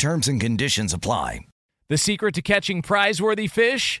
Terms and conditions apply. The secret to catching prize-worthy fish?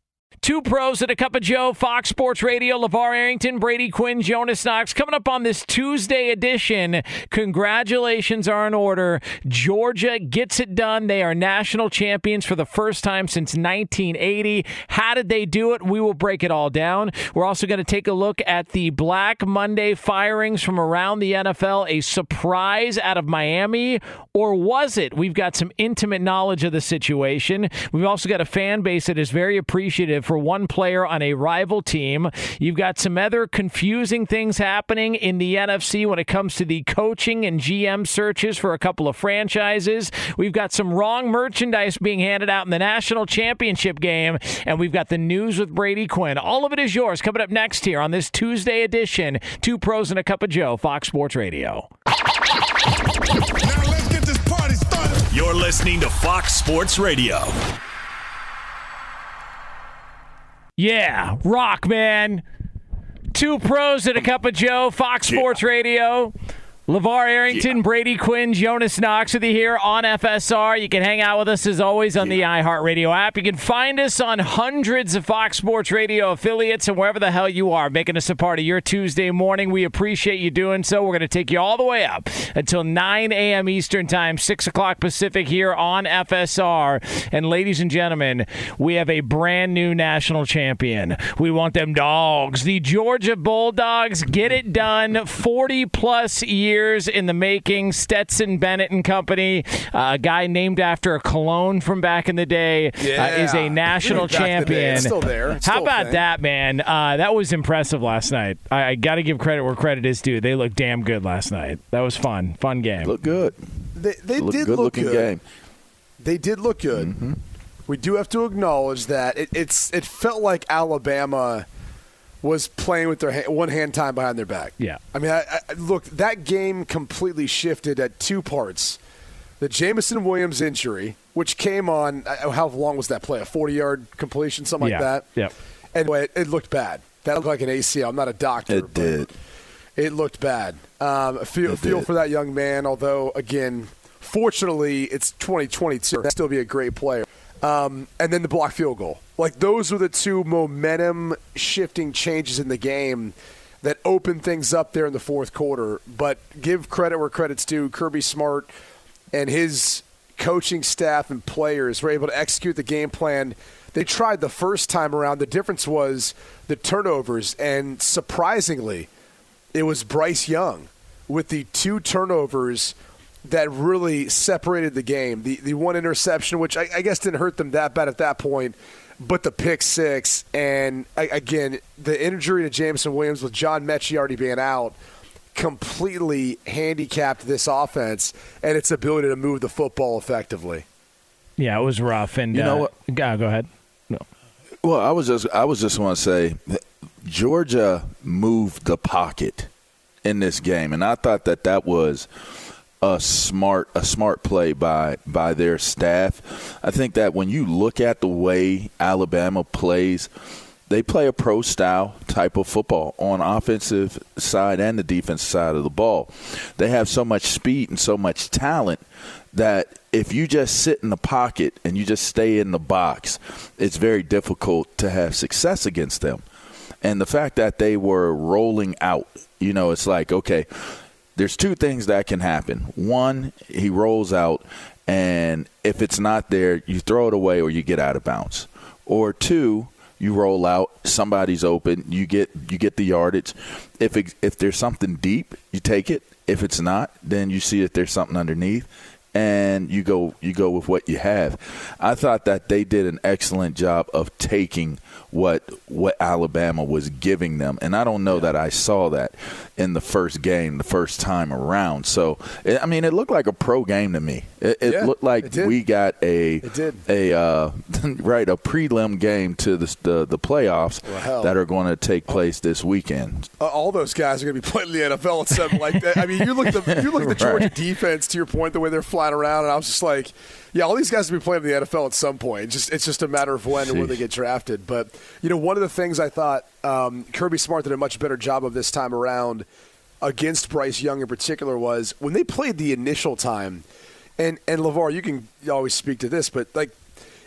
Two pros and a cup of Joe, Fox Sports Radio, LeVar Arrington, Brady Quinn, Jonas Knox. Coming up on this Tuesday edition, congratulations are in order. Georgia gets it done. They are national champions for the first time since 1980. How did they do it? We will break it all down. We're also going to take a look at the Black Monday firings from around the NFL. A surprise out of Miami, or was it? We've got some intimate knowledge of the situation. We've also got a fan base that is very appreciative for one player on a rival team. You've got some other confusing things happening in the NFC when it comes to the coaching and GM searches for a couple of franchises. We've got some wrong merchandise being handed out in the national championship game, and we've got the news with Brady Quinn. All of it is yours coming up next here on this Tuesday edition. Two pros and a cup of Joe, Fox Sports Radio. You're listening to Fox Sports Radio. Yeah, rock, man. Two pros and a cup of Joe, Fox Sports Radio. LeVar Arrington, Brady Quinn, Jonas Knox with you here on FSR. You can hang out with us as always on the iHeartRadio app. You can find us on hundreds of Fox Sports Radio affiliates and wherever the hell you are, making us a part of your Tuesday morning. We appreciate you doing so. We're going to take you all the way up until 9 a.m. Eastern Time, 6 o'clock Pacific here on FSR. And ladies and gentlemen, we have a brand new national champion. We want them dogs. The Georgia Bulldogs get it done 40 plus years in the making. Stetson Bennett and Company, uh, a guy named after a cologne from back in the day, uh, is a national Back in the day. champion. It's still there. It's How still about thing. that, man? Uh, that was impressive last night. I, I got to give credit where credit is due. They looked damn good last night. That was fun. Fun game. Look good. They, they Look- did good look looking good. game. They did look good. We do have to acknowledge that it, it's it felt like Alabama was playing with their ha- one hand tied behind their back. Yeah. I mean, I, I, look, that game completely shifted at two parts. The Jameson Williams injury, which came on, uh, how long was that play? A 40 yard completion, something Yeah. like that? Yep. And it, it looked bad. That looked like an ACL. I'm not a doctor. It did. It looked bad. Um, feel feel for that young man. Although, again, fortunately, it's 2022. He'll still be a great player. Um, and then the block field goal. Like those were the two momentum shifting changes in the game that opened things up there in the fourth quarter. But give credit where credit's due. Kirby Smart and his coaching staff and players were able to execute the game plan. They tried the first time around. The difference was the turnovers, and surprisingly, it was Bryce Young with the two turnovers that really separated the game. The the one interception, which I, I guess didn't hurt them that bad at that point, but the pick six, and again the injury to Jameson Williams with John Metchie already being out, completely handicapped this offense and its ability to move the football effectively. Yeah, it was rough. And You know uh, what? Go, go ahead. No. Well, I was just I was just want to say Georgia moved the pocket in this game, and I thought that that was a smart a smart play by by their staff. I think that when you look at the way Alabama plays, they play a pro style type of football on offensive side and the defensive side of the ball. They have so much speed and so much talent that if you just sit in the pocket and you just stay in the box, it's very difficult to have success against them. And the fact that they were rolling out, you know, it's like, okay, there's two things that can happen. One, he rolls out, and if it's not there, you throw it away or you get out of bounds. Or two, you roll out, somebody's open, you get you get the yardage. If it, if there's something deep, you take it. If it's not, then you see if there's something underneath and you go you go with what you have. I thought that they did an excellent job of taking what what Alabama was giving them, and I don't know yeah. that I saw that in the first game, the first time around. So I mean, it looked like a pro game to me. It, it yeah, looked like it we got a a uh, right a prelim game to the the, the playoffs well, that are going to take place this weekend. Uh, all those guys are going to be playing in the NFL at something like that. I mean, you look at the you look at the Georgia right. defense. To your point, the way they're flying around, and I was just like yeah, all these guys will be playing in the NFL at some point. It's just it's just a matter of when and where they get drafted. But you know, one of the things I thought um, Kirby Smart did a much better job of this time around against Bryce Young in particular was when they played the initial time. And and Levar, you can always speak to this, but like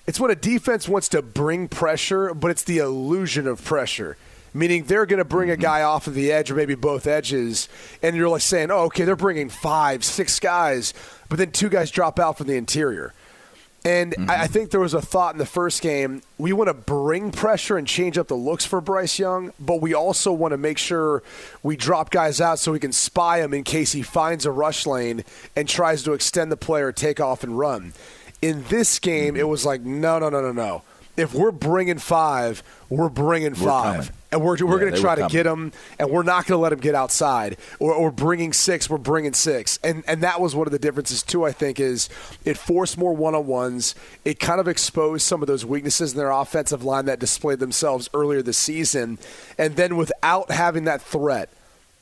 it's when a defense wants to bring pressure, but it's the illusion of pressure meaning they're going to bring a mm-hmm. guy off of the edge or maybe both edges, and you're like saying, oh, okay, they're bringing five, six guys, but then two guys drop out from the interior. And mm-hmm. I, think there was a thought in the first game we want to bring pressure and change up the looks for Bryce Young, but we also want to make sure we drop guys out so we can spy him in case he finds a rush lane and tries to extend the play or take off and run. In this game, mm-hmm. it was like, no, no, no, no, no. If we're bringing five, we're bringing we're five. Coming and we're, we're yeah, going to try to get them, and we're not going to let them get outside. Or, or bringing six, we're bringing six, and and that was one of the differences too. I think is it forced more one on ones. It kind of exposed some of those weaknesses in their offensive line that displayed themselves earlier this season, and then without having that threat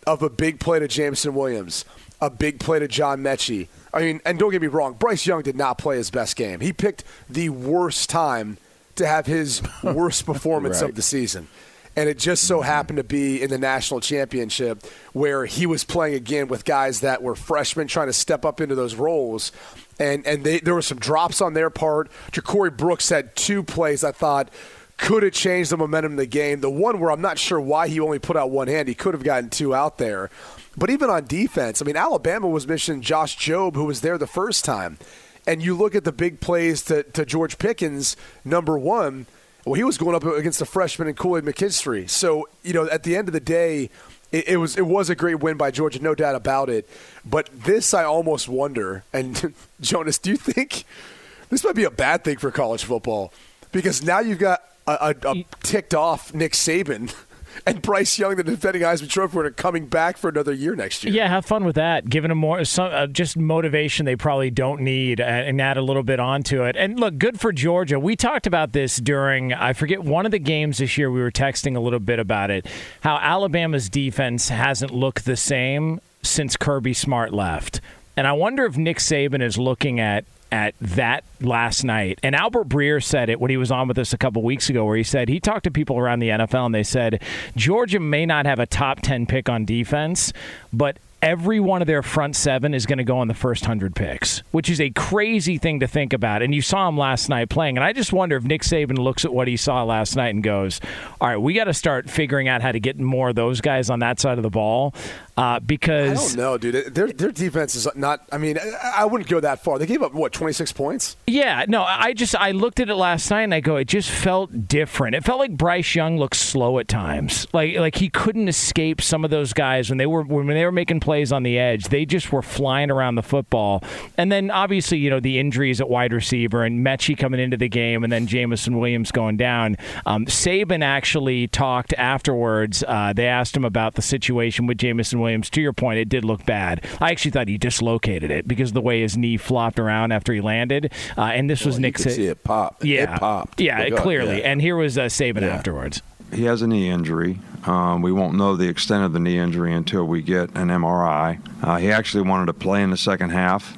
of a big play to Jameson Williams, a big play to John Metchie. I mean, and don't get me wrong, Bryce Young did not play his best game. He picked the worst time to have his worst performance right. of the season and it just so happened to be in the national championship where he was playing again with guys that were freshmen trying to step up into those roles. And and they, there were some drops on their part. Ja'Corey Brooks had two plays I thought could have changed the momentum of the game. The one where I'm not sure why he only put out one hand, he could have gotten two out there. But even on defense, I mean, Alabama was missing Josh Jobe, who was there the first time. And you look at the big plays to, to George Pickens, number one – well, he was going up against a freshman in Kool Aid McKinstry. So, you know, at the end of the day, it, it, was it was a great win by Georgia, no doubt about it. But this, I almost wonder. And Jonas, do you think this might be a bad thing for college football? Because now you've got a, a, a ticked off Nick Saban and Bryce Young, the defending Heisman Trophy winner, coming back for another year next year. Yeah, have fun with that. Giving them more, some, uh, just motivation they probably don't need, uh, and add a little bit onto it. And look, good for Georgia. We talked about this during, I forget, one of the games this year. We were texting a little bit about it. How Alabama's defense hasn't looked the same since Kirby Smart left. And I wonder if Nick Saban is looking at at that last night. And Albert Breer said it when he was on with us a couple weeks ago, where he said he talked to people around the NFL and they said Georgia may not have a top 10 pick on defense, but every one of their front seven is going to go on the first 100 picks, which is a crazy thing to think about. And you saw him last night playing. And I just wonder if Nick Saban looks at what he saw last night and goes, all right, we got to start figuring out how to get more of those guys on that side of the ball. Uh, because I don't know, dude. Their their defense is not. I mean, I wouldn't go that far. They gave up what twenty six points. Yeah, no. I just I looked at it last night and I go, it just felt different. It felt like Bryce Young looked slow at times. Like like he couldn't escape some of those guys when they were when they were making plays on the edge. They just were flying around the football. And then obviously you know the injuries at wide receiver and Metchie coming into the game and then Jameson Williams going down. Um, Saban actually talked afterwards. Uh, they asked him about the situation with Jameson Williams, to your point, it did look bad. I actually thought he dislocated it because of the way his knee flopped around after he landed. Uh, and this was Well, you Nick. could see it pop. Yeah, It popped. Yeah, up, clearly. yeah. And here was uh, Saban Yeah. afterwards. He has a knee injury. Um, we won't know the extent of the knee injury until we get an MRI. Uh, he actually wanted to play in the second half,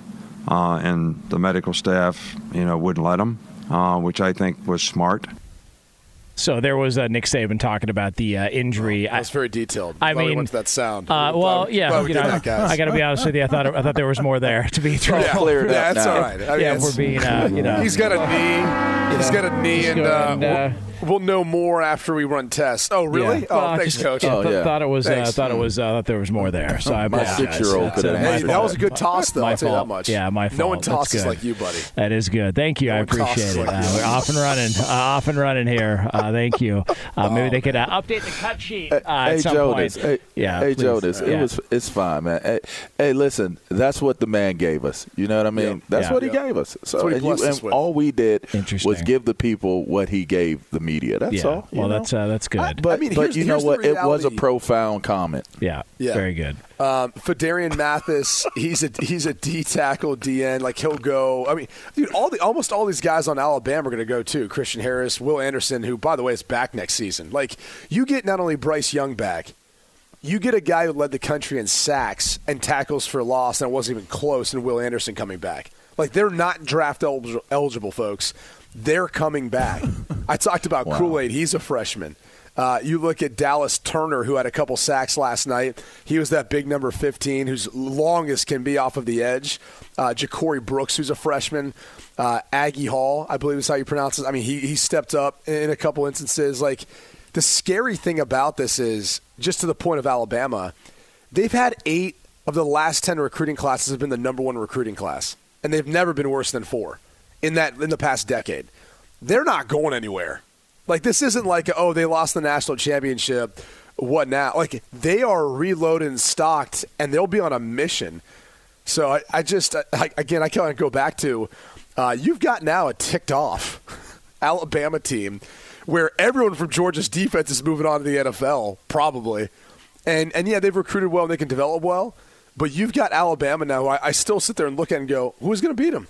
uh, and the medical staff, you know, wouldn't let him, uh, which I think was smart. So there was uh, Nick Saban talking about the uh, injury. That was very detailed. I Glad we mean, went to that sound. Uh, well, glad yeah, we you know, that. I got to be honest with you. I thought I thought there was more there. To be true, Yeah, Cleared yeah, that's all right. I mean, yeah, we're being, uh, you know, He's got a knee. He's got a knee, and, go uh, and, uh, we'll, we'll know more after we run tests. Oh, really? Yeah. Oh, Well, thanks, just- coach. yeah, Oh, th- yeah. Thought it was. Uh, thought it was. Uh, thought there was more there. So I My apologize. six-year-old could have Hey, answered that was a good toss, though. My I'll tell you that fault. much. Yeah, my fault. No one tosses good. like you, buddy. That is good. Thank you. No I appreciate it. like Uh, we're off and running. Uh, off and running here. Uh, thank you. Uh, maybe they could uh, update the cut sheet uh, at some Jonas, point. hey, yeah, hey please. Jonas, it was it's fine, man. Hey, hey, listen, that's what the man gave us. You know what I mean? That's what he gave us. So and, you, blessed us and with. all we did was give the people what he gave the media. That's Yeah. all. Well, know? that's uh, that's good. But I mean, but you know what? It was a profound comment. yeah, Yeah. very good. Um, Phidarian Mathis, he's a he's a D tackle DN. Like he'll go. I mean, dude, all the almost all these guys on Alabama are going to go too. Christian Harris, Will Anderson, who by the way is back next season. Like you get not only Bryce Young back, you get a guy who led the country in sacks and tackles for loss, and it wasn't even close. And Will Anderson coming back. Like they're not draft eligible, eligible folks. They're coming back. I talked about Wow. Kool Aid. He's a freshman. Uh, you look at Dallas Turner, who had a couple sacks last night. He was that big number 15, who's longest can be off of the edge. Uh, Ja'Corey Brooks, who's a freshman. Uh, Agiye Hall, I believe is how you pronounce it. I mean, he, he stepped up in a couple instances. Like, the scary thing about this is, just to the point of Alabama, they've had eight of the last 10 recruiting classes have been the number one recruiting class, and they've never been worse than four in that in the past decade. They're not going anywhere. Like this isn't like oh they lost the national championship. What now? Like they are reloaded and stocked, and they'll be on a mission. So I, I just I, again I kind of go back to uh, you've got now a ticked off Alabama team where everyone from Georgia's defense is moving on to the NFL probably, and and yeah they've recruited well and they can develop well, but you've got Alabama now. I, I still sit there and look at and go who's going to beat them.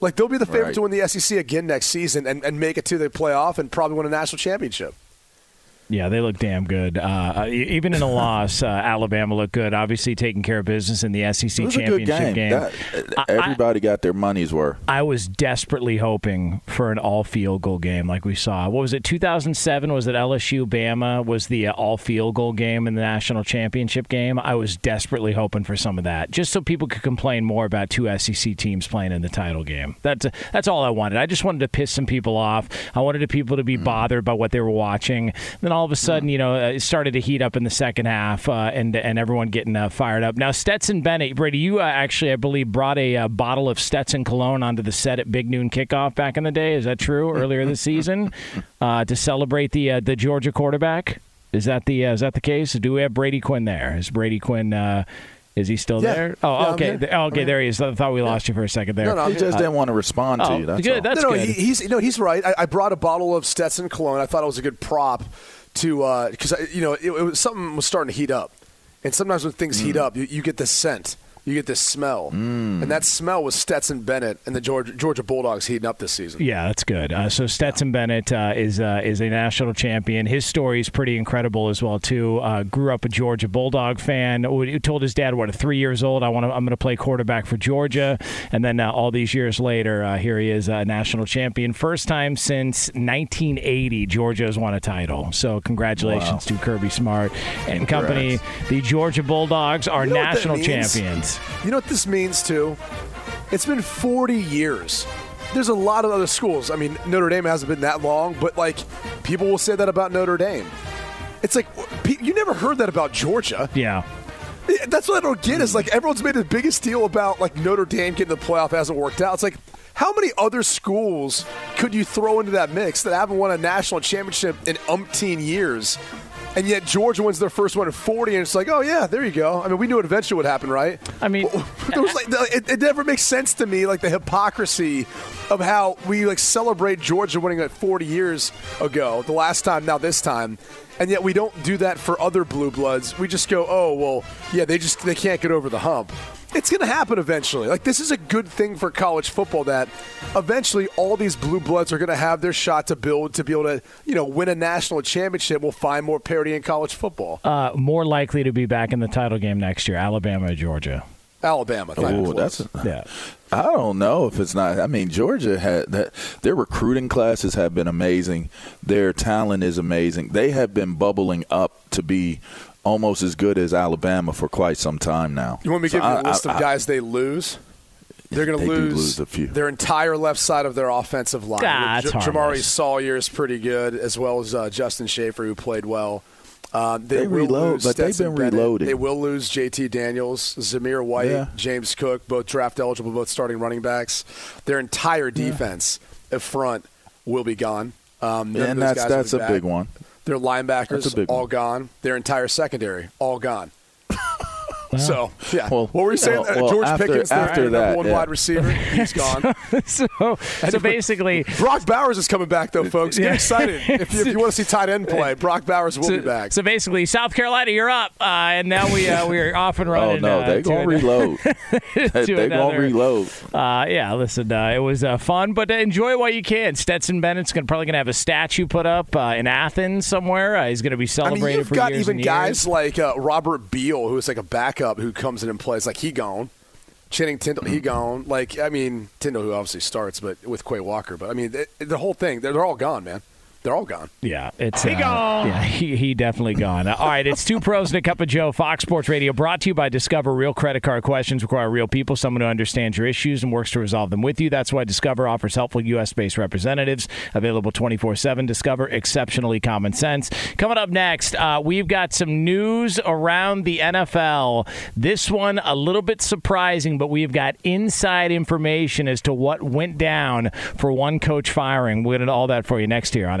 Like they'll be the favorite Right. to win the SEC again next season and, and make it to the playoff and probably win a national championship. Yeah, they look damn good. Uh, e- even in a loss, uh, Alabama looked good. Obviously, taking care of business in the SEC It was a good championship game. That- I- I- everybody got their money's worth. I was desperately hoping for an all field goal game like we saw. What was it? 2007 was it LSU Bama was the uh, all field goal game in the national championship game. I was desperately hoping for some of that, just so people could complain more about two SEC teams playing in the title game. That's that's all I wanted. I just wanted to piss some people off. I wanted people to be bothered by what they were watching. Then all of a sudden, you know, uh, it started to heat up in the second half, uh, and and everyone getting uh, fired up. Now Stetson Bennett, Brady, you uh, actually I believe brought a uh, bottle of Stetson cologne onto the set at Big Noon Kickoff back in the day. Is that true? Earlier this season, uh, to celebrate the uh, the Georgia quarterback. Is that the uh, is that the case? Do we have Brady Quinn there? Is Brady Quinn? Uh, is he still Yeah. there? Oh, Yeah, okay. here. Oh, okay, there he is. I thought we lost you for a second there. No, no, He just didn't want to respond to oh, you. That's good. all. That's no, no, good. he, he's no, he's right. I, I brought a bottle of Stetson cologne. I thought it was a good prop to uh, because you know it, it was something was starting to heat up, and sometimes when things heat mm. up, you, you get this scent, you get this smell, and that smell was Stetson Bennett and the Georgia, Georgia Bulldogs heating up this season. Yeah, that's good. Uh, so Stetson Bennett uh, is uh, is a national champion. His story is pretty incredible as well too. Uh, grew up a Georgia Bulldog fan. He told his dad, "What, at three years old, I want to, I'm going to play quarterback for Georgia." And then uh, all these years later, uh, here he is, a national champion. First time since 1980, Georgia has won a title. So congratulations to Kirby Smart and company. The Georgia Bulldogs are You know national means? You know what this means too? It's been 40 years. There's a lot of other schools. I mean, Notre Dame hasn't been that long, but like people will say that about Notre Dame. It's like you never heard that about Georgia. Yeah. That's what I don't get. Is like everyone's made the biggest deal about like Notre Dame getting the playoff hasn't worked out. It's like how many other schools could you throw into that mix that haven't won a national championship in umpteen years? And yet Georgia wins their first one at 40, and it's like, oh yeah, there you go. I mean, we knew it eventually would happen, right? I mean, like it, it never makes sense to me, like the hypocrisy of how we like celebrate Georgia winning like 40 years ago, the last time, now this time, and yet we don't do that for other blue bloods. We just go, oh well, yeah, they just they can't get over the hump. It's going to happen eventually. Like this is a good thing for college football that eventually all these blue bloods are going to have their shot to build to be able to, you know, win a national championship. We'll find more parity in college football. Uh, more likely to be back in the title game next year, Alabama or Georgia. Alabama. Oh, that's a, Yeah. I don't know if it's not. I mean, Georgia had that. Their recruiting classes have been amazing. Their talent is amazing. They have been bubbling up to be almost as good as Alabama for quite some time now. You want me to So give you a list I- of guys they lose? They're going to do lose, lose a few. their entire left side of their offensive line. Ah, J- Jamari harmless. Salyer is pretty good, as well as uh, Justin Shaffer, who played well. Um, they They will reload, lose but they've been Bennett. reloading. They will lose J.T. Daniels, Zamir White, Yeah. James Cook, both draft eligible, both starting running backs. Their entire defense up front will be gone. Um, and that's that's a back. big one. Their linebackers That's a big all one. gone. Their entire secondary all gone. so yeah, Well, what were you saying? well, well, George after- Pickens, after number that, one yeah. wide receiver, he's gone. so, so basically, Brock Bowers is coming back, though, folks. Get Yeah. excited if you, if you want to see tight end play. Brock Bowers will so, be back. so basically, South Carolina, you're up, uh, and now we uh, we're off and running. Oh no, uh, they're to gonna reload. to they're gonna reload. Uh, yeah, listen, uh, it was uh, fun, but uh, enjoy while you can. Stetson Bennett's gonna, probably going to have a statue put up uh, in Athens somewhere. Uh, he's going to be celebrated I mean, you've for got years even guys years. like uh, Robert Beal, who's like a backup who comes in and plays. Like he gone. Channing Tindall, Mm-hmm. he gone. Like I mean, Tindall, who obviously starts, but with Quay Walker. But I mean, it, the whole thing, they're, they're all gone, man. They're all gone. Yeah, it's he gone. Yeah, he, he definitely gone. Uh, all right, it's two pros and a cup of Joe. Fox Sports Radio, brought to you by Discover. Real credit card questions require real people, someone who understands your issues and works to resolve them with you. That's why Discover offers helpful U.S. based representatives available twenty four seven. Discover exceptionally common sense. Coming up next, uh, we've got some news around the NFL. This one a little bit surprising, but we've got inside information as to what went down for one coach firing. We're going to all that for you next year on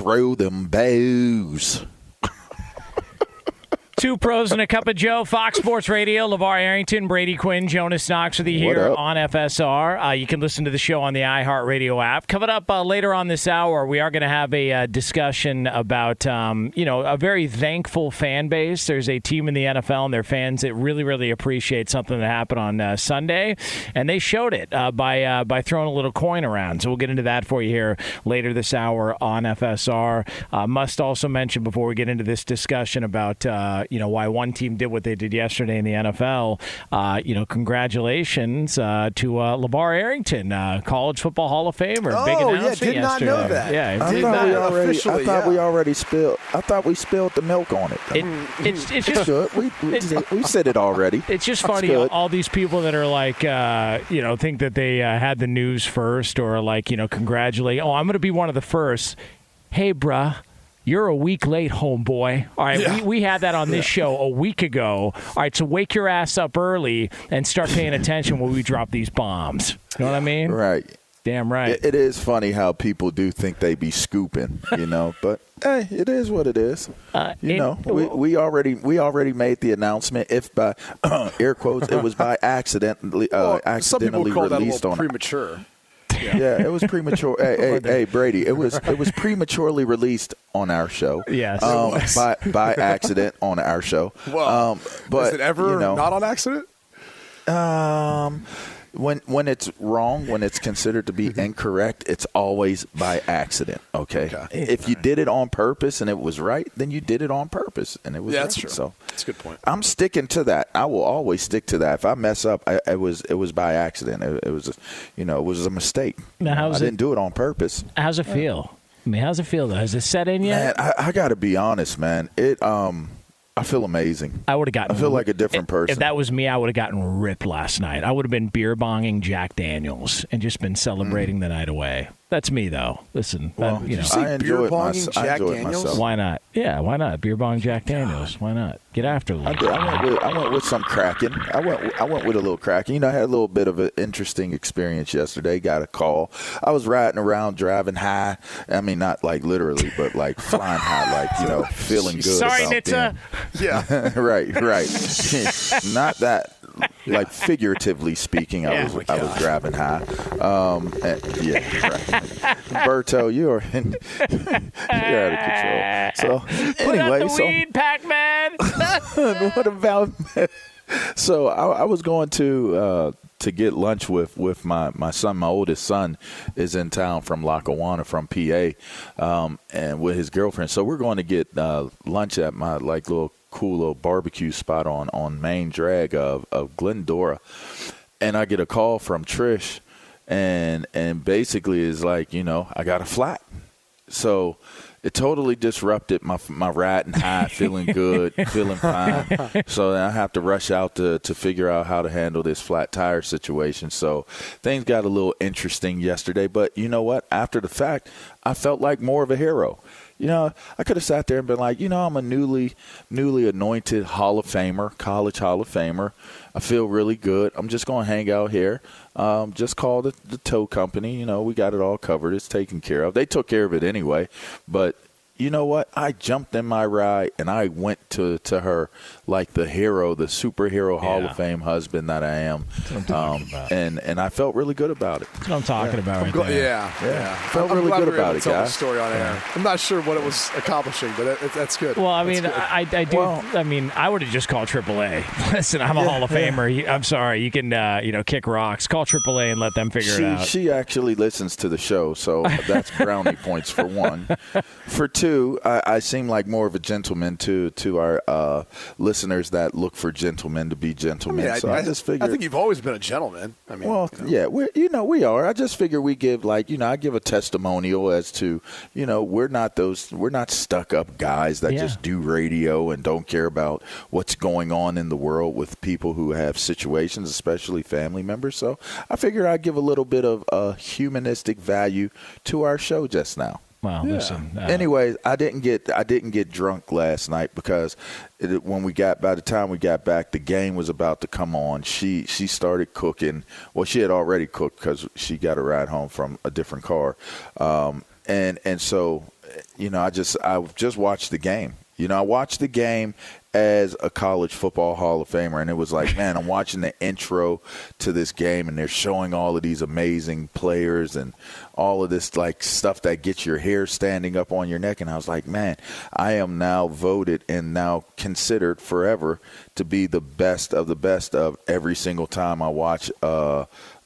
Throw them bows. Two pros and a cup of Joe, Fox Sports Radio, LeVar Arrington, Brady Quinn, Jonas Knox with you here on FSR. Uh, you can listen to the show on the iHeartRadio app. Coming up uh, later on this hour, we are going to have a uh, discussion about, um, you know, a very thankful fan base. There's a team in the NFL and their fans that really, really appreciate something that happened on uh, Sunday, and they showed it uh, by uh, by throwing a little coin around. So we'll get into that for you here later this hour on FSR. Uh, must also mention before we get into this discussion about uh, you know why one team did what they did yesterday in the NFL. Uh, you know, congratulations uh, to uh, Levar Arrington, uh, College Football Hall of Famer. Oh, Big yeah, announcement did not yesterday. know that. Yeah, I did thought we already. I thought we already spilled. I thought we spilled the milk on it. It, it's, it's just. We, we, we said it already. It's just funny, good. all these people that are like, uh, you know, think that they uh, had the news first or like, you know, congratulate. Oh, I'm going to be one of the first. Hey, bruh. You're a week late, homeboy. All right, we, we had that on this show a week ago. All right, so wake your ass up early and start paying attention when we drop these bombs. You know what I mean? Right. Damn right. It, it is funny how people do think they be scooping, you know. but hey, it is what it is. Uh, You it- know, we, we already we already made the announcement. If by air quotes, it was by accidentally uh, Well, some people accidentally call that a released little on. premature. Yeah, it was premature. hey, hey, hey, Brady, it was it was prematurely released on our show. Yes. um, by by accident on our show. Well, um, but is it ever you know, not on accident? um, when when it's wrong, when it's considered to be incorrect, it's always by accident. Okay. Mm-hmm. Okay. If you did it on purpose and it was right, then you did it on purpose and it was Yeah, right. that's true. So That's a good point. I'm sticking to that. I will always stick to that. If I mess up, I, it was it was by accident. It, it was, a, you know, it was a mistake. Now, how's I it- didn't do it on purpose. How's it feel? I mean, how's it feel though? Has it set in yet? Man, I, I got to be honest, man. It um, I feel amazing. I would have gotten. I feel like a different if- person. If that was me, I would have gotten ripped last night. I would have been beer bonging Jack Daniels and just been celebrating mm. the night away. That's me, though. Listen, Well, that- you know, say I beer enjoy it. bonging mys- I Jack Daniels? myself. why not? Yeah, why not? Beer bong Jack Daniels. Why not? Get after it. I, did. I went with I went with some cracking. I went I went with a little cracking. You know, I had a little bit of an interesting experience yesterday. Got a call. I was riding around driving high. I mean, not like literally, but like flying high, like you know, feeling good. Sorry, about Nitsa. Uh? Yeah. right, right. not that. Like figuratively speaking, I Yeah. was I was driving high. Um, and- yeah, right. Berto, you are in, you're out of control. So anyway, so weed, Pac-Man. what about? So I, I was going to uh, to get lunch with with my my son. My oldest son is in town from Lackawanna, from PA, um, and with his girlfriend. So we're going to get uh, lunch at my like little cool little barbecue spot on on Main Drag of of Glendora, and I get a call from Trish, and and basically is like you know I got a flat, so it totally disrupted my my riding high, feeling good, feeling fine. So then I have to rush out to to figure out how to handle this flat tire situation. So things got a little interesting yesterday, but you know what? After the fact, I felt like more of a hero. You know, I could have sat there and been like, you know, I'm a newly newly anointed Hall of Famer, college Hall of Famer. I feel really good. I'm just going to hang out here. Um, just call the, the tow company. You know, we got it all covered. It's taken care of. They took care of it anyway. But you know what? I jumped in my ride and I went to, to her like the hero, the superhero Hall Yeah. of Fame husband that I am. what I'm talking about. And, and I felt really good about it. That's what I'm talking about right Gl- there. yeah, yeah. Felt I'm really glad good we able about to it, tell guys. story on air. I'm not sure what it was accomplishing, but it, it, that's good. Well, I mean. I, I do. I mean, I would have just called AAA. Listen, I'm a Hall of Famer. You- I'm sorry. You can, uh, you know, kick rocks. Call AAA and let them figure she, it out. She actually listens to the show, so that's brownie points for one. For two, I, I seem like more of a gentleman to to our uh, listeners that look for gentlemen to be I gentlemen. mean, I, so I, I- just I think you've always been a gentleman. I mean, well, you know. yeah, we you know we are. I just figure we give like you know I give a testimonial as to you know we're not those we're not stuck up guys that Yeah. just do radio and don't care about what's going on in the world with people who have situations, especially family members. So I figured I'd give a little bit of uh, humanistic value to our show just now. Well, listen. Uh, Anyways, I didn't get I didn't get drunk last night because it, when we got by the time we got back, the game was about to come on. She she started cooking. Well, she had already cooked because she got a ride home from a different car, um, and and so you know I just I just watched the game. You know, I watched the game as a college football Hall of Famer, and it was like, man, I'm watching the intro to this game, and they're showing all of these amazing players and all of this like stuff that gets your hair standing up on your neck. And I was like, man, I am now voted and now considered forever to be the best of the best of every single time I watch. Uh,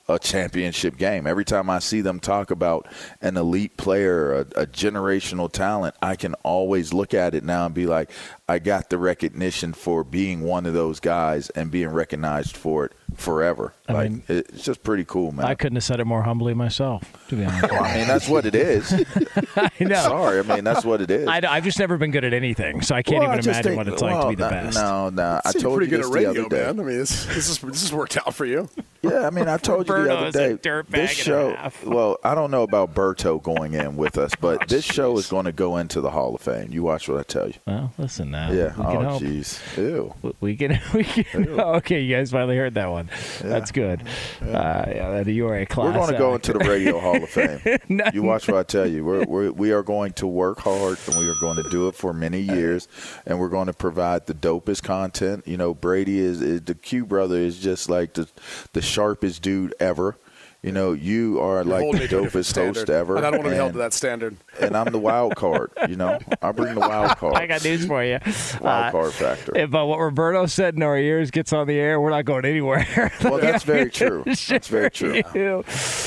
a championship game. Every time I see them talk about an elite player, a, a generational talent, I can always look at it now and be like, I got the recognition for being one of those guys and being recognized for it forever. I like mean- it's just pretty cool, man. I couldn't have said it more humbly myself, to be honest. I mean, that's what it is. I know. Sorry, I mean that's what it is. I, have just never been good at anything, so I can't Well, even just imagine think- what it's like to be the no, best. No, no, I Seems told pretty you good this at the radio, other day. man. I mean, this, this is this has worked out for you. Yeah, I mean, I told you the other Roberto's a day. dirtbag This and a show, half. well, I don't know about Berto going in with us, but Oh, this show is going to go into the Hall of Fame. You watch what I tell you. Well, listen now. Yeah. We can Oh, jeez. Ew. We can. We can. Oh, okay, you guys finally heard that one. That's good. Uh, yeah, that you are a class. We're going to go into the Radio Hall of Fame. No. You watch what I tell you. We're, we're, we are going to work hard, and we are going to do it for many years, and we're going to provide the dopest content. You know, Brady is, is the Q brother is just like the the sharpest dude ever. You know, you are You're like the me to dopest host ever. And I don't want to be held to that standard. And I'm the wild card. You know, I bring the wild card. I got news for you. wild Uh, card factor. If uh, what Roberto said in our ears gets on the air, we're not going anywhere. well, that's very true. That's very true. You.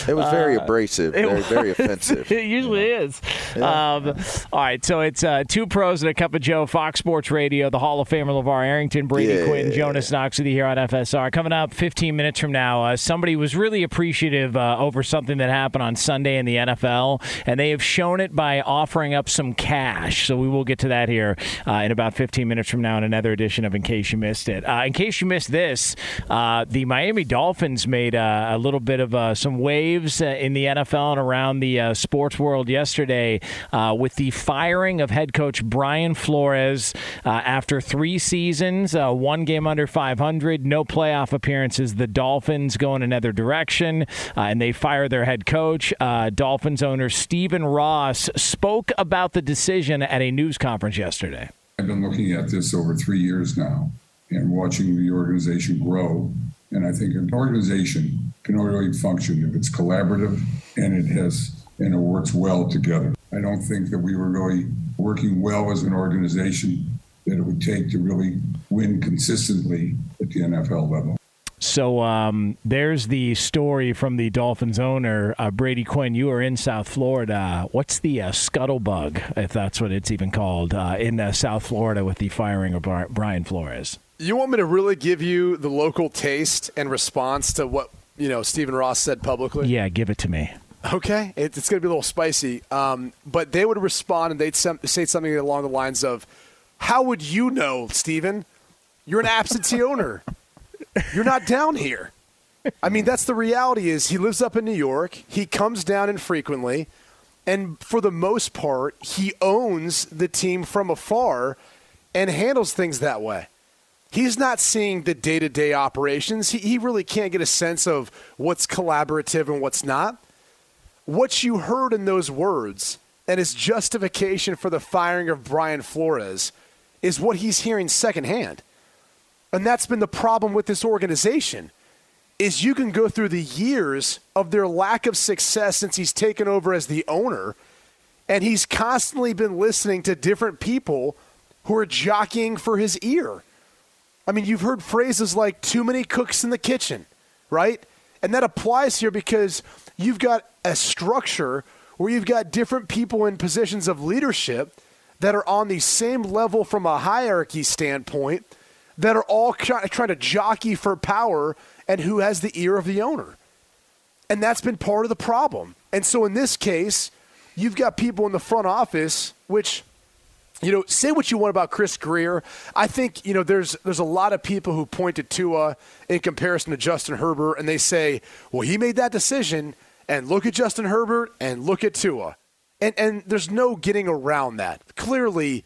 It was very Uh, abrasive, it very, very offensive. It usually is. Um, all right, so it's uh, two pros and a cup of Joe, Fox Sports Radio, the Hall of Famer LeVar Arrington, Brady Yeah. Quinn, Jonas Knox with you here on FSR. Coming up 15 minutes from now, uh, somebody was really appreciative uh, over something that happened on Sunday in the NFL, and they have shown it by offering up some cash. So we will get to that here uh, in about 15 minutes from now in another edition of In Case You Missed It. Uh, in case you missed this, uh, the Miami Dolphins made uh, a little bit of uh, some waves uh, in the NFL and around the sports world yesterday with the firing of head coach Brian Flores after three seasons, one game under 500, no playoff appearances. The Dolphins go in another direction, and they fire their head coach. Dolphins owner Stephen Ross spoke about the decision at a news conference yesterday. I've been looking at this over three years now and watching the organization grow. And I think an organization can only function if it's collaborative and it has and it works well together. I don't think that we were really working well as an organization that it would take to really win consistently at the NFL level. So um, there's the story from the Dolphins owner, uh, Brady Quinn. You are in South Florida. What's the uh, scuttlebug, if that's what it's even called, uh, in uh, South Florida with the firing of Bri- Brian Flores? You want me to really give you the local taste and response to what you know Stephen Ross said publicly? Yeah, give it to me. Okay, it, it's going to be a little spicy, um, but they would respond and they'd sem- say something along the lines of, "How would you know, Stephen? You're an absentee owner. You're not down here." I mean, that's the reality. Is he lives up in New York? He comes down infrequently, and for the most part, he owns the team from afar and handles things that way. He's not seeing the day to day operations. He, he really can't get a sense of what's collaborative and what's not what you heard in those words and his justification for the firing of Brian Flores is what he's hearing secondhand. And that's been the problem with this organization is you can go through the years of their lack of success since he's taken over as the owner and he's constantly been listening to different people who are jockeying for his ear. I mean, you've heard phrases like too many cooks in the kitchen, right? And that applies here because you've got a structure where you've got different people in positions of leadership that are on the same level from a hierarchy standpoint that are all trying to jockey for power and who has the ear of the owner. And that's been part of the problem. And so in this case, you've got people in the front office, which you know, say what you want about Chris Grier. I think you know there's there's a lot of people who point to Tua in comparison to Justin Herbert, and they say, "Well, he made that decision." And look at Justin Herbert and look at Tua, and and there's no getting around that. Clearly,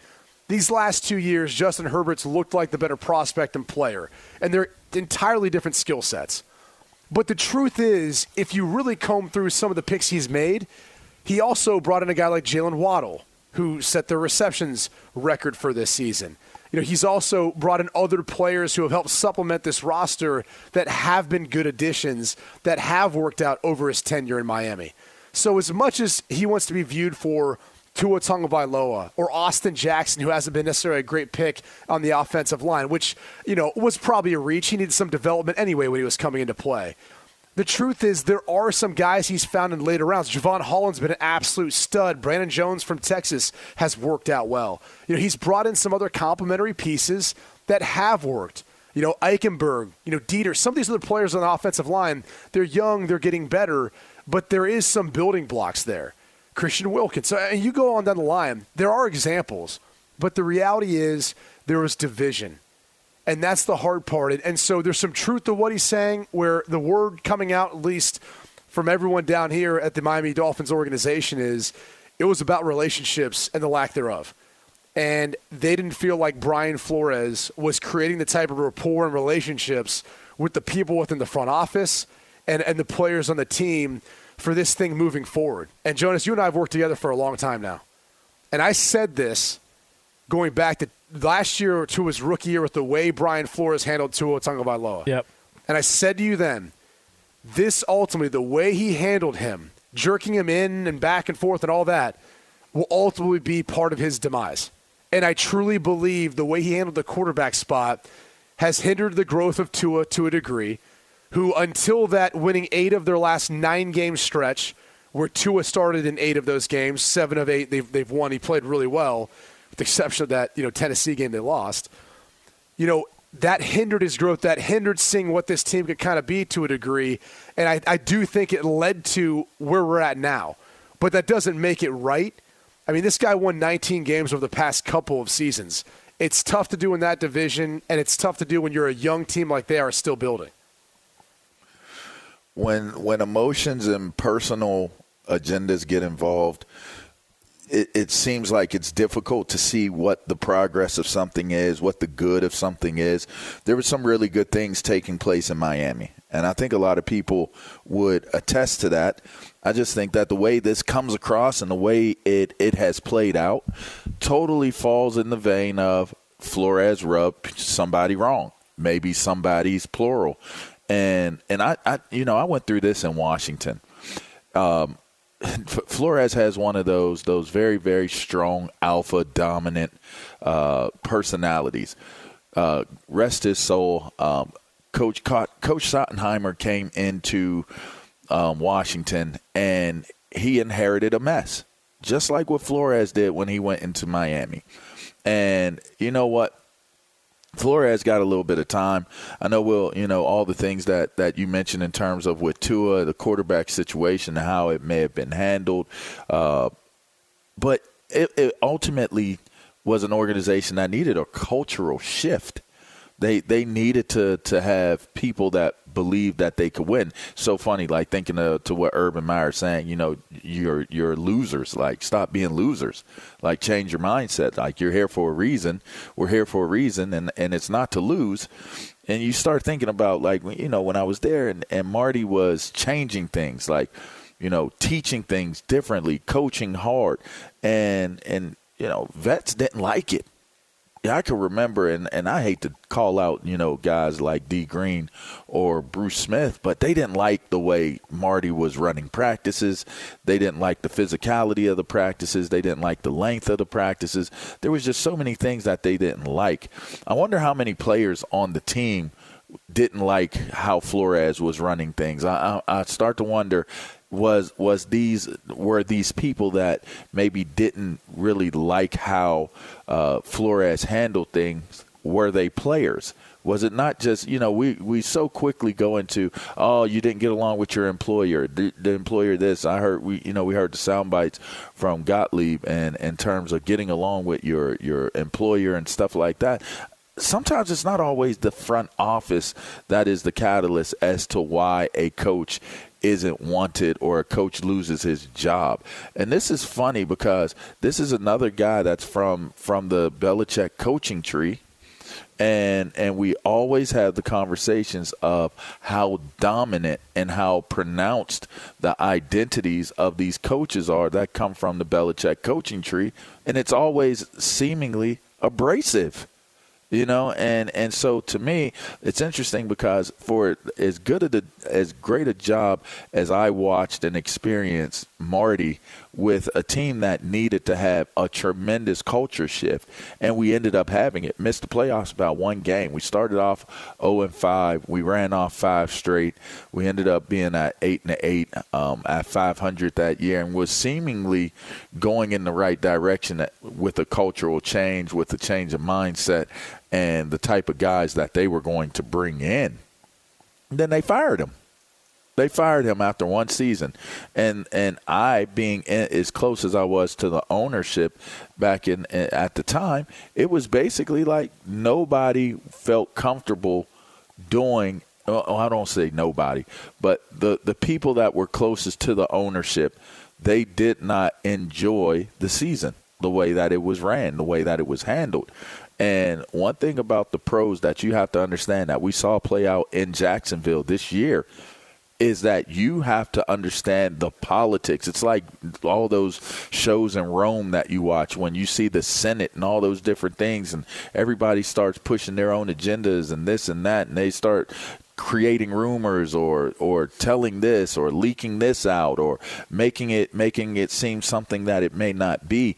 these last two years, Justin Herbert's looked like the better prospect and player, and they're entirely different skill sets. But the truth is, if you really comb through some of the picks he's made, he also brought in a guy like Jaylen Waddle, who set the receptions record for this season. You know, he's also brought in other players who have helped supplement this roster that have been good additions that have worked out over his tenure in Miami. So as much as he wants to be viewed for Tua Tagovailoa or Austin Jackson, who hasn't been necessarily a great pick on the offensive line, which you know was probably a reach. He needed some development anyway when he was coming into play. The truth is, there are some guys he's found in later rounds. Jevon Holland's been an absolute stud. Brandon Jones from Texas has worked out well. You know, he's brought in some other complementary pieces that have worked. You know, Eichenberg, you know, Deiter, some of these other players on the offensive line, they're young, they're getting better, but there is some building blocks there. Christian Wilkins. So, and you go on down the line, there are examples, but the reality is there was division. And that's the hard part. And so there's some truth to what he's saying, where the word coming out, at least from everyone down here at the Miami Dolphins organization, is it was about relationships and the lack thereof. And they didn't feel like Brian Flores was creating the type of rapport and relationships with the people within the front office and, and the players on the team for this thing moving forward. And Jonas, you and I have worked together for a long time now. And I said this going back to last year to his rookie year with the way Brian Flores handled Tua Tagovailoa. Yep. And I said to you then, this ultimately, the way he handled him, jerking him in and back and forth and all that, will ultimately be part of his demise. And I truly believe the way he handled the quarterback spot has hindered the growth of Tua to a degree, who until that winning eight of their last nine game stretch, where Tua started in eight of those games, seven of eight they've, they've won. He played really well with the exception of that you know Tennessee game they lost. You know that hindered his growth. That hindered seeing what this team could kind of be to a degree, and I, I do think it led to where we're at now. But that doesn't make it right. I mean, this guy won 19 games over the past couple of seasons. It's tough to do in that division, and it's tough to do when you're a young team like they are still building. When when emotions and personal agendas get involved, it, it, seems like it's difficult to see what the progress of something is, what the good of something is. There were some really good things taking place in Miami, and I think a lot of people would attest to that. I just think that the way this comes across and the way it, it has played out totally falls in the vein of Flores rubbed somebody wrong, maybe somebody's plural. And and I, I you know I went through this in Washington. Um, Flores has one of those those very very strong alpha dominant uh, personalities. Uh, rest his soul. Um, Coach Coach Schottenheimer came into um, Washington and he inherited a mess, just like what Flores did when he went into Miami. And you know what? Flores got a little bit of time. I know we'll, you know, all the things that, that you mentioned in terms of with Tua, the quarterback situation, how it may have been handled. Uh, but it, it ultimately was an organization that needed a cultural shift. They they needed to to have people that believed that they could win. So funny, like thinking of, to what Urban Meyer saying, you know, you're you're losers. Like stop being losers. Like change your mindset. Like you're here for a reason. We're here for a reason, and and it's not to lose. And you start thinking about like you know when I was there and, and Marty was changing things like you know teaching things differently, coaching hard, and and you know vets didn't like it yeah, I can remember, and, and I hate to call out, you know, guys like D Green or Bruce Smith, but they didn't like the way Marty was running practices. They didn't like the physicality of the practices. They didn't like the length of the practices. There was just so many things that they didn't like. I wonder how many players on the team didn't like how Flores was running things. I, I, I start to wonder was was these were these people that maybe didn't really like how uh, Flores handled things. Were they players? Was it not just you know we we so quickly go into oh you didn't get along with your employer the, the employer this I heard we you know we heard the sound bites from Gottlieb and in terms of getting along with your your employer and stuff like that sometimes it's not always the front office that is the catalyst as to why a coach isn't wanted or a coach loses his job. And this is funny because this is another guy that's from from the Belichick coaching tree. And and we always have the conversations of how dominant and how pronounced the identities of these coaches are that come from the Belichick coaching tree. And it's always seemingly abrasive you know and and so to me it's interesting because for as good a as great a job as I watched and experienced Marty with a team that needed to have a tremendous culture shift, and we ended up having it. Missed the playoffs about one game. We started off 0 and 5. We ran off five straight. We ended up being at 8 and 8 um, at 500 that year, and was seemingly going in the right direction with a cultural change, with a change of mindset, and the type of guys that they were going to bring in. Then they fired him. They fired him after one season, and and I, being in, as close as I was to the ownership back in at the time, it was basically like nobody felt comfortable doing. Well, I don't say nobody, but the the people that were closest to the ownership, they did not enjoy the season the way that it was ran, the way that it was handled. And one thing about the pros that you have to understand that we saw play out in Jacksonville this year is that you have to understand the politics. It's like all those shows in Rome that you watch when you see the Senate and all those different things, and everybody starts pushing their own agendas and this and that, and they start creating rumors or or telling this or leaking this out or making it making it seem something that it may not be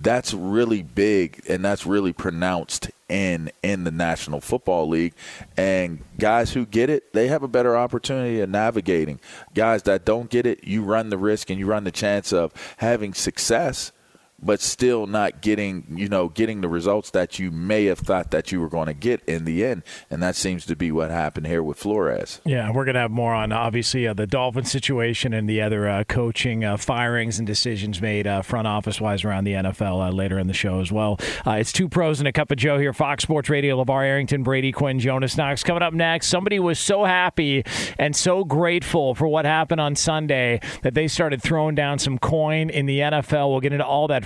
that's really big and that's really pronounced in in the National Football League. And guys who get it, they have a better opportunity of navigating. Guys that don't get it, you run the risk and you run the chance of having success but still not getting you know getting the results that you may have thought that you were going to get in the end and that seems to be what happened here with Flores. Yeah, we're going to have more on obviously uh, the Dolphin situation and the other uh, coaching uh, firings and decisions made uh, front office wise around the NFL uh, later in the show as well. Uh, it's two pros and a cup of Joe here, Fox Sports Radio, LaVar Arrington, Brady Quinn, Jonas Knox. Coming up next, somebody was so happy and so grateful for what happened on Sunday that they started throwing down some coin in the NFL. We'll get into all that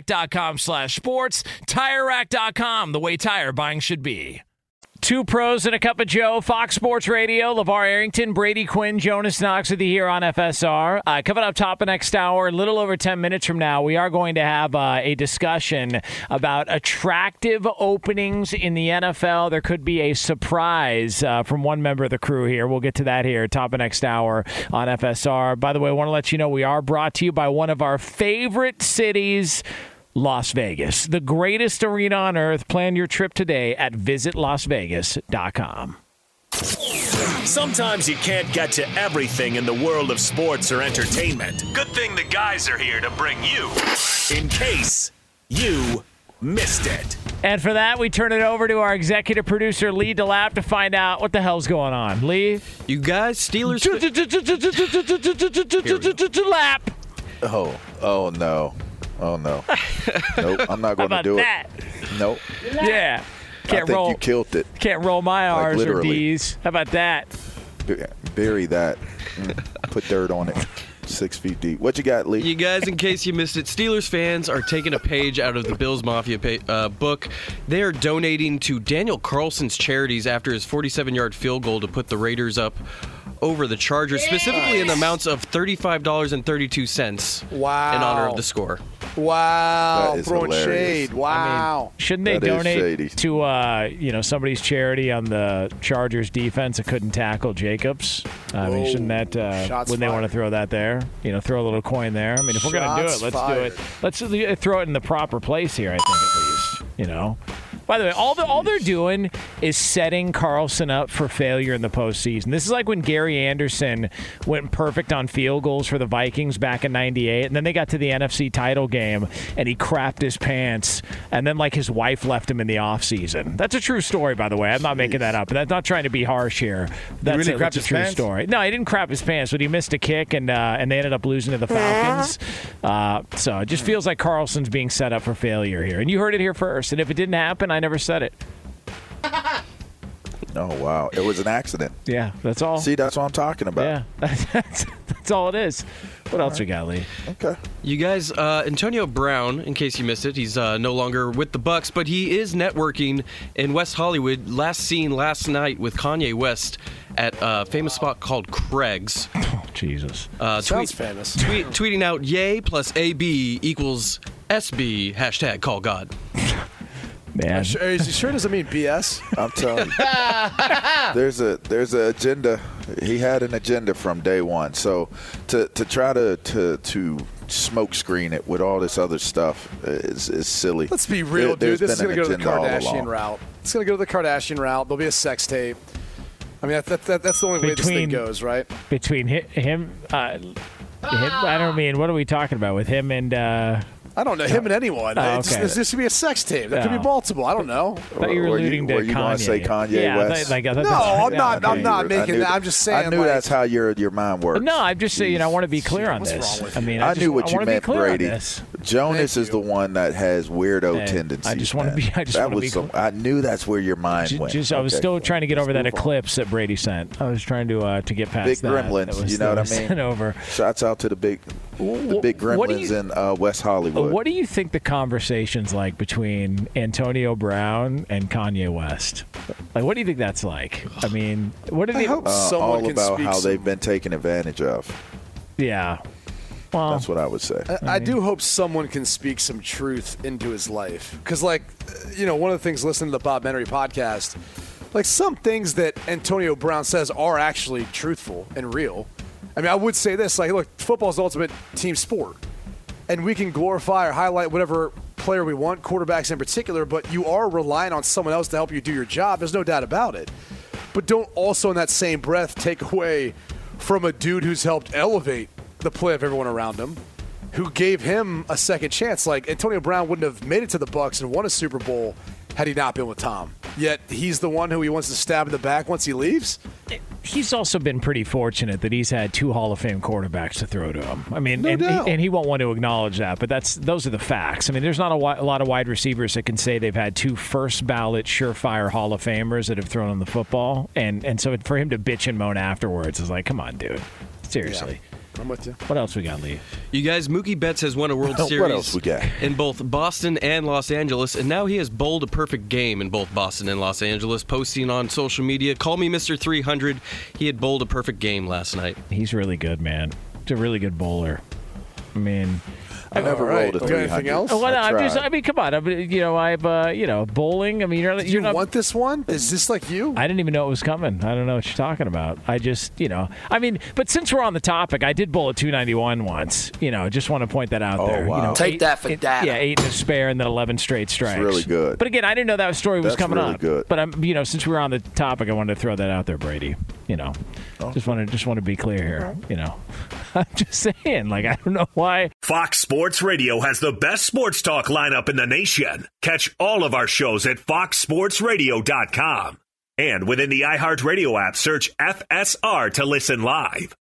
TireRack.com slash sports. TireRack.com, the way tire buying should be. Two pros and a cup of Joe, Fox Sports Radio, LaVar Arrington, Brady Quinn, Jonas Knox with you here on FSR. Uh, coming up top of next hour, a little over 10 minutes from now, we are going to have uh, a discussion about attractive openings in the NFL. There could be a surprise uh, from one member of the crew here. We'll get to that here, top of next hour on FSR. By the way, I want to let you know we are brought to you by one of our favorite cities. Las Vegas, the greatest arena on earth. Plan your trip today at visitlasvegas.com. Sometimes you can't get to everything in the world of sports or entertainment. Good thing the guys are here to bring you in case you missed it. And for that, we turn it over to our executive producer, Lee DeLapp, to find out what the hell's going on. Lee? You guys, Steelers. DeLapp. Oh, oh no, oh no. nope, I'm not going to do that? it. Nope. Yeah. I Can't think roll. you killed it. Can't roll my Like, R's or. D's. How about that? Bu- Bury that. Mm, Put dirt on it. Six feet deep. What you got, Lee? You guys, in case you missed it, Steelers fans are taking a page out of the Bills Mafia pa- uh, book. They are donating to Daniel Carlson's charities after his 47 yard field goal to put the Raiders up over the Chargers, specifically in the amounts of $35.32 Wow. in honor of the score. Wow, That is throwing hilarious. shade. Wow. Shouldn't they That is donate to uh, you know somebody's charity on the Chargers defense that couldn't tackle Jacobs? I mean, shouldn't that uh, Shots when they want to throw that there? You know, throw a little coin there. I mean, if we're gonna do it, let's fired. do it. Let's uh, throw it in the proper place here. I think at least. You know. By the way, all the, all they're doing is setting Carlson up for failure in the postseason. This is like when Gary Anderson went perfect on field goals for the Vikings back in '98, and then they got to the NFC title game and he crapped his pants, and then like his wife left him in the offseason. That's a true story, by the way. I'm not making that up. and I'm not trying to be harsh here. That's really a, crapped that's a true pants? story. No, he didn't crap his pants, but he missed a kick, and uh, and they ended up losing to the Falcons. Uh, so it just feels like Carlson's being set up for failure here, and you heard it here first. And if it didn't happen, I never said it. Oh wow, it was an accident. Yeah, that's all. See, that's what I'm talking about. Yeah, that's, that's all it is. What else we got, Lee? Okay. You guys, uh, Antonio Brown, in case you missed it, he's uh, no longer with the Bucs, but he is networking in West Hollywood. Last seen last night with Kanye West at a famous spot called Craig's. Oh, Jesus. Uh, Sounds tweet- famous. Tweet, tweeting out "Yay plus AB equals SB." Hashtag call God. Man, Sure, is he sure doesn't mean BS? I'm telling you. there's a there's an agenda. He had an agenda from day one. So to to try to to to smoke screen it with all this other stuff is is silly. Let's be real, There- dude. there's This is going to go to the Kardashian route. It's going to go to the Kardashian route. There'll be a sex tape. I mean, that, that, that, that's the only way this thing goes, right? between him, uh, him, I don't mean. What are we talking about with him and? Uh, I don't know him and anyone. Oh, It's- okay. This, this could be a sex tape. That could be multiple. I don't know. I thought you were, were alluding you, were to you Kanye. going to say Kanye yeah, West? Thought, like, no, I'm yeah, not- I'm not making that. I'm just saying, I knew like- that's how your your mind works. No, I'm just saying. I want to be clear on this. I mean, I, I, just, knew what I you meant, Brady. Jonas Thank is the one that has weirdo Hey, tendencies. I just wanna be- I just that wanna be some. I knew that's where your mind Ju- went. Just, I was Okay. still trying to get over that Let's move on. eclipse that Brady sent. I was trying to uh, to get past Big gremlins, you know what I was mean? Over. Shouts out to the big, the big gremlins in uh, West Hollywood. What do you think the conversation's like between Antonio Brown and Kanye West? Like, what do you think that's like? I mean, what do I they? hope uh, someone all can about speak how some- they've been taken advantage of. Yeah. Well, That's what I would say. I, I do hope someone can speak some truth into his life. Because, like, you know, one of the things listening to the Bob Menery podcast, like, some things that Antonio Brown says are actually truthful and real. I mean, I would say this like, look, football's the ultimate team sport. And we can glorify or highlight whatever player we want, quarterbacks in particular, but you are relying on someone else to help you do your job. There's no doubt about it. But don't also, in that same breath, take away from a dude who's helped elevate the play of everyone around him, who gave him a second chance. Like Antonio Brown wouldn't have made it to the Bucs and won a Super Bowl had he not been with Tom. Yet he's the one who he wants to stab in the back once he leaves. he's also been pretty fortunate that he's had two Hall of Fame quarterbacks to throw to him. I mean, No and, doubt. and he won't want to acknowledge that, but that's those are the facts. I mean, there's not a, a lot of wide receivers that can say they've had two first ballot surefire Hall of Famers that have thrown him the football, and and so for him to bitch and moan afterwards is like, come on, dude, seriously. I'm with you. What else we got, Lee? You guys, Mookie Betts has won a World Series. What Series else we got? in both Boston and Los Angeles, and now he has bowled a perfect game in both Boston and Los Angeles, posting on social media, "Call me Mr. 300." He had bowled a perfect game last night. He's really good, man. He's a really good bowler. I mean, I never All right. rolled a Got 300. anything else? Oh, well, I I'm just. I mean, come on. I mean, you know, I've, uh, you know, bowling. I mean, you're, you're you not. want this one? Is this like you? I didn't even know it was coming. I don't know what you're talking about. I just, you know, I mean, but since we're on the topic, I did bowl at 291 once. You know, just want to point that out Oh, there. wow. You know, Take eight- that for eight- data. Yeah, eight and a spare, and then 11 straight strikes. really good. But again, I didn't know that story was That's coming really up. good. But I'm, you know, since we're on the topic, I wanted to throw that out there, Brady. You know, Oh. just want to just want to be clear here. You know, I'm just saying. Like, I don't know why. Fox Sports Radio has the best sports talk lineup in the nation. Catch all of our shows at foxsportsradio.com. And within the iHeartRadio app, search FSR to listen live.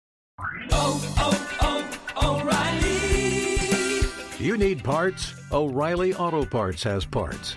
Oh oh, oh, O'Reilly. You need parts? O'Reilly Auto Parts has parts.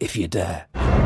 if you dare.